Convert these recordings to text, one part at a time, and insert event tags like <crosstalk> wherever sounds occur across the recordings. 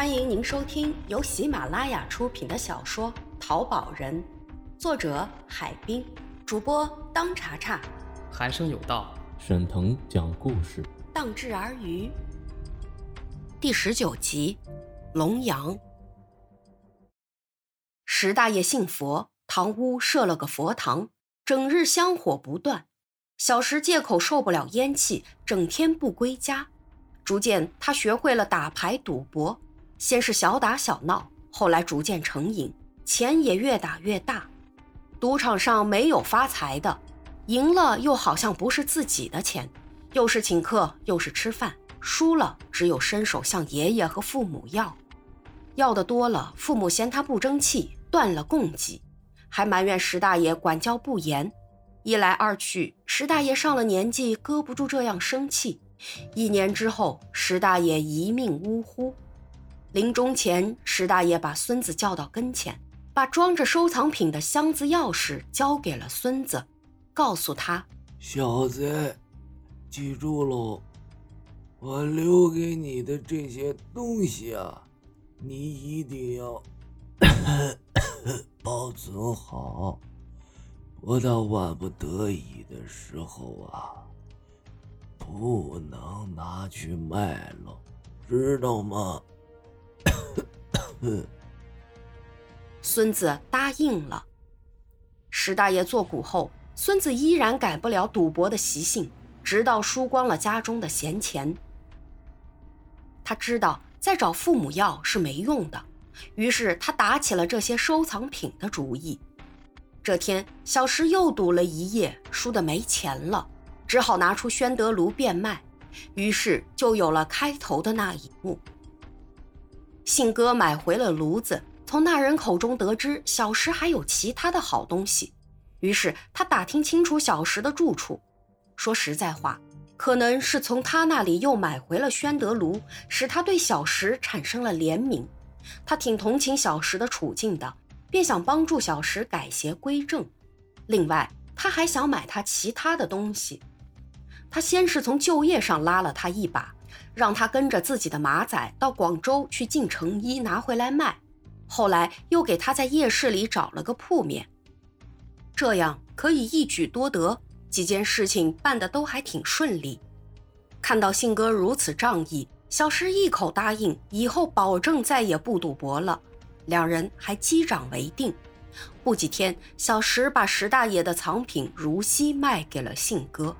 欢迎您收听由喜马拉雅出品的小说《淘宝人》，作者海滨，主播当查查，寒生有道，沈腾讲故事，荡志而渔。第十九集，龙阳。石大爷信佛，堂屋设了个佛堂，整日香火不断。小时借口受不了烟气，整天不归家。逐渐，他学会了打牌赌博。先是小打小闹，后来逐渐成瘾，钱也越打越大。赌场上没有发财的，赢了又好像不是自己的钱，又是请客又是吃饭，输了只有伸手向爷爷和父母要。要的多了，父母嫌他不争气，断了供给，还埋怨石大爷管教不严。一来二去，石大爷上了年纪，搁不住这样生气。一年之后，石大爷一命呜呼。临终前，石大爷把孙子叫到跟前，把装着收藏品的箱子钥匙交给了孙子，告诉他：“小子，记住喽，我留给你的这些东西啊，你一定要 <coughs> 保存好，不到万不得已的时候啊，不能拿去卖了，知道吗？” <coughs> 孙子答应了。石大爷做古后，孙子依然改不了赌博的习性，直到输光了家中的闲钱。他知道再找父母要是没用的，于是他打起了这些收藏品的主意。这天，小石又赌了一夜，输得没钱了，只好拿出宣德炉变卖，于是就有了开头的那一幕。信哥买回了炉子，从那人口中得知小石还有其他的好东西，于是他打听清楚小石的住处。说实在话，可能是从他那里又买回了宣德炉，使他对小石产生了怜悯。他挺同情小石的处境的，便想帮助小石改邪归正。另外，他还想买他其他的东西。他先是从就业上拉了他一把。让他跟着自己的马仔到广州去进成衣拿回来卖，后来又给他在夜市里找了个铺面，这样可以一举多得，几件事情办得都还挺顺利。看到信哥如此仗义，小石一口答应，以后保证再也不赌博了。两人还击掌为定。不几天，小石把石大爷的藏品如锡卖给了信哥。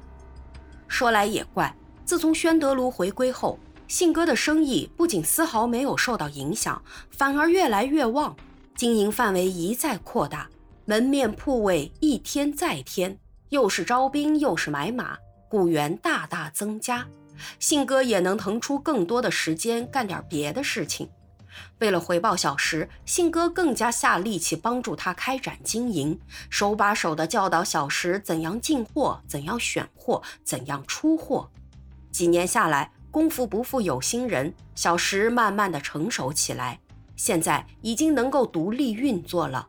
说来也怪。自从宣德炉回归后，信哥的生意不仅丝毫没有受到影响，反而越来越旺，经营范围一再扩大，门面铺位一天再添，又是招兵又是买马，雇员大大增加。信哥也能腾出更多的时间干点别的事情。为了回报小石，信哥更加下力气帮助他开展经营，手把手的教导小石怎样进货、怎样选货、怎样出货。几年下来，功夫不负有心人，小石慢慢的成熟起来，现在已经能够独立运作了。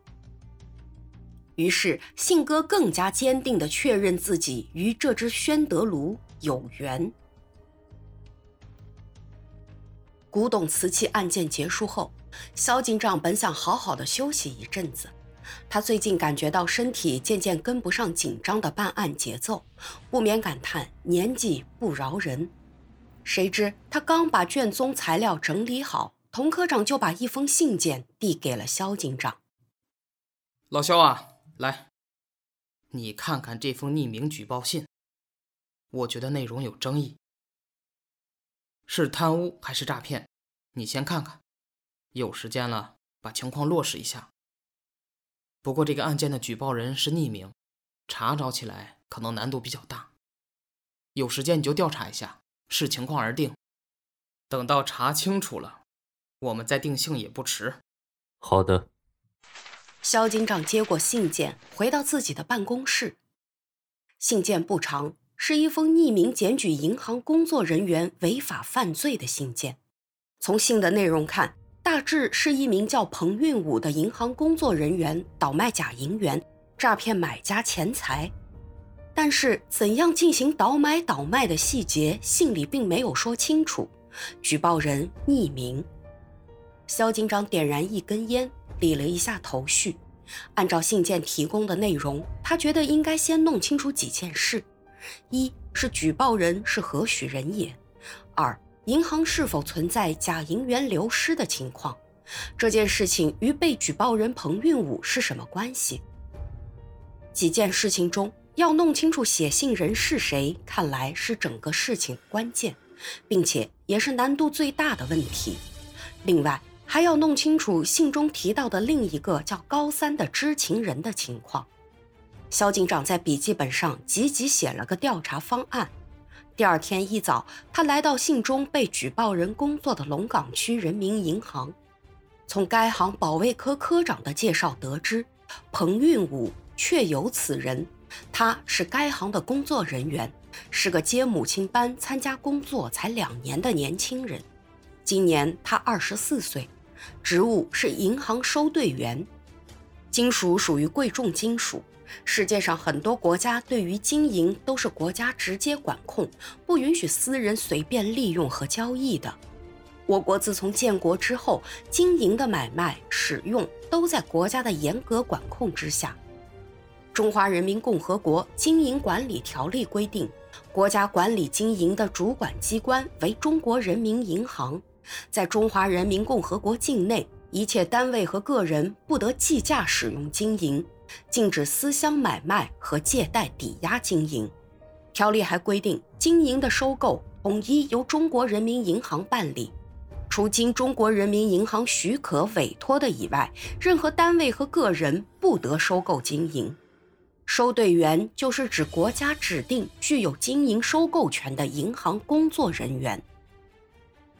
于是，信哥更加坚定的确认自己与这只宣德炉有缘。古董瓷器案件结束后，萧警长本想好好的休息一阵子。他最近感觉到身体渐渐跟不上紧张的办案节奏，不免感叹年纪不饶人。谁知他刚把卷宗材料整理好，童科长就把一封信件递给了肖警长。老肖啊，来，你看看这封匿名举报信，我觉得内容有争议，是贪污还是诈骗？你先看看，有时间了把情况落实一下。不过，这个案件的举报人是匿名，查找起来可能难度比较大。有时间你就调查一下，视情况而定。等到查清楚了，我们再定性也不迟。好的。肖警长接过信件，回到自己的办公室。信件不长，是一封匿名检举银行工作人员违法犯罪的信件。从信的内容看。大致是一名叫彭运武的银行工作人员倒卖假银元，诈骗买家钱财。但是怎样进行倒买倒卖的细节，信里并没有说清楚。举报人匿名。肖警长点燃一根烟，理了一下头绪。按照信件提供的内容，他觉得应该先弄清楚几件事：一是举报人是何许人也；二，银行是否存在假银元流失的情况；这件事情与被举报人彭运武是什么关系？几件事情中，要弄清楚写信人是谁，看来是整个事情关键，并且也是难度最大的问题。另外，还要弄清楚信中提到的另一个叫高三的知情人的情况。肖警长在笔记本上急急写了个调查方案。第二天一早，他来到信中被举报人工作的龙岗区人民银行，从该行保卫科科长的介绍得知，彭运武确有此人。他是该行的工作人员，是个接母亲班参加工作才两年的年轻人。今年他二十四岁。职务是银行收兑员，金属属于贵重金属。世界上很多国家对于金银都是国家直接管控，不允许私人随便利用和交易的。我国自从建国之后，金银的买卖、使用都在国家的严格管控之下。《中华人民共和国金银管理条例》规定，国家管理金银的主管机关为中国人民银行。在中华人民共和国境内，一切单位和个人不得计价使用金银，禁止私相买卖和借贷抵押金银。条例还规定，金银的收购统一由中国人民银行办理，除经中国人民银行许可委托的以外，任何单位和个人不得收购金银。收兑员就是指国家指定具有金银收购权的银行工作人员。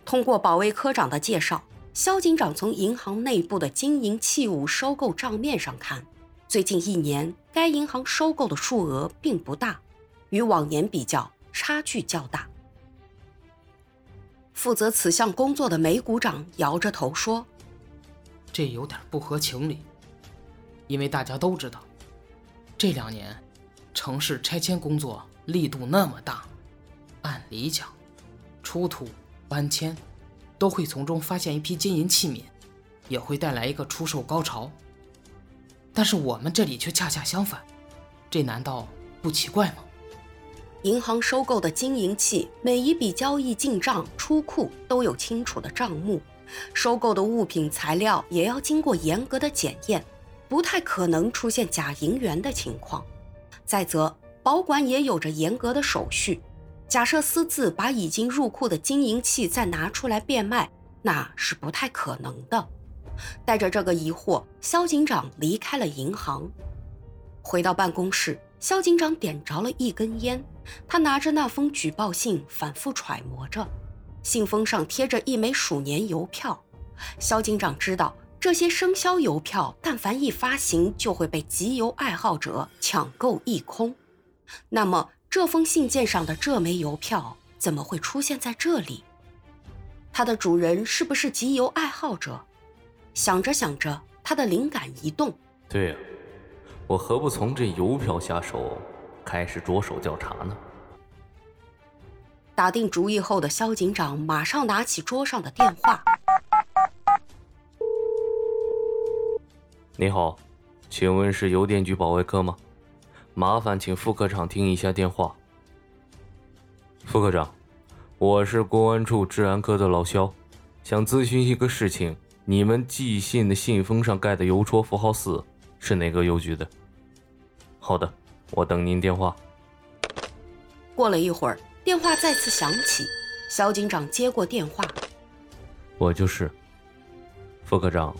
通过保卫科长的介绍，肖警长从银行内部的金银器物收购账面上看，最近一年该银行收购的数额并不大，与往年比较差距较大。负责此项工作的梅股长摇着头说：“这有点不合情理，因为大家都知道，这两年城市拆迁工作力度那么大，按理讲，出土。”搬迁，都会从中发现一批金银器皿，也会带来一个出售高潮。但是我们这里却恰恰相反，这难道不奇怪吗？银行收购的金银器，每一笔交易进账出库都有清楚的账目，收购的物品材料也要经过严格的检验，不太可能出现假银元的情况。再则，保管也有着严格的手续。假设私自把已经入库的金银器再拿出来变卖，那是不太可能的。带着这个疑惑，肖警长离开了银行。回到办公室，肖警长点着了一根烟，他拿着那封举报信反复揣摩着。信封上贴着一枚鼠年邮票，肖警长知道这些生肖邮票，但凡一发行就会被集邮爱好者抢购一空。那么。这封信件上的这枚邮票怎么会出现在这里？它的主人是不是集邮爱好者？想着想着，他的灵感一动。对呀，我何不从这邮票下手，开始着手调查呢？打定主意后的肖警长马上拿起桌上的电话。你好，请问是邮电局保卫科吗？麻烦请副科长听一下电话。副科长，我是公安处治安科的老肖，想咨询一个事情：你们寄信的信封上盖的邮戳符号四是哪个邮局的？好的，我等您电话。过了一会儿，电话再次响起，肖警长接过电话：“我就是。副科长，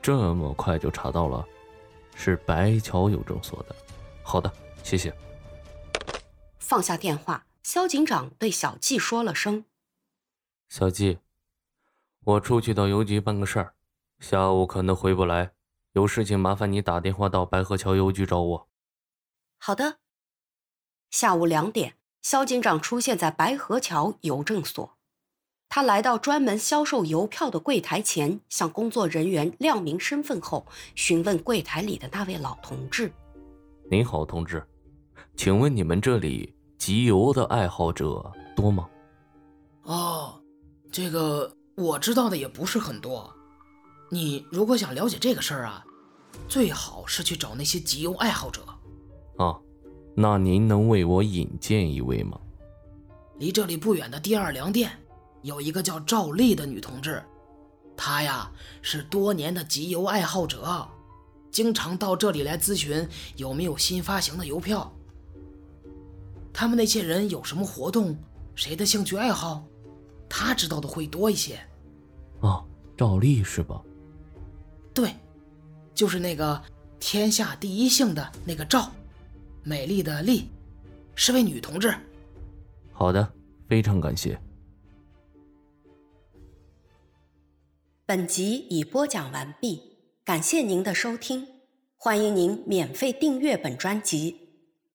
这么快就查到了，是白桥邮政所的。”好的，谢谢。放下电话，肖警长对小季说了声：“小季，我出去到邮局办个事儿，下午可能回不来，有事情麻烦你打电话到白河桥邮局找我。”好的。下午两点，肖警长出现在白河桥邮政所，他来到专门销售邮票的柜台前，向工作人员亮明身份后，询问柜台里的那位老同志。您好，同志，请问你们这里集邮的爱好者多吗？哦，这个我知道的也不是很多，你如果想了解这个事儿啊，最好是去找那些集邮爱好者。啊，那您能为我引荐一位吗？离这里不远的第二粮店，有一个叫赵丽的女同志，她呀是多年的集邮爱好者，经常到这里来咨询有没有新发行的邮票。他们那些人有什么活动，谁的兴趣爱好，他知道的会多一些。哦，赵丽是吧？对，就是那个天下第一姓的那个赵，美丽的丽，是位女同志。好的，非常感谢。本集已播讲完毕，感谢您的收听，欢迎您免费订阅本专辑。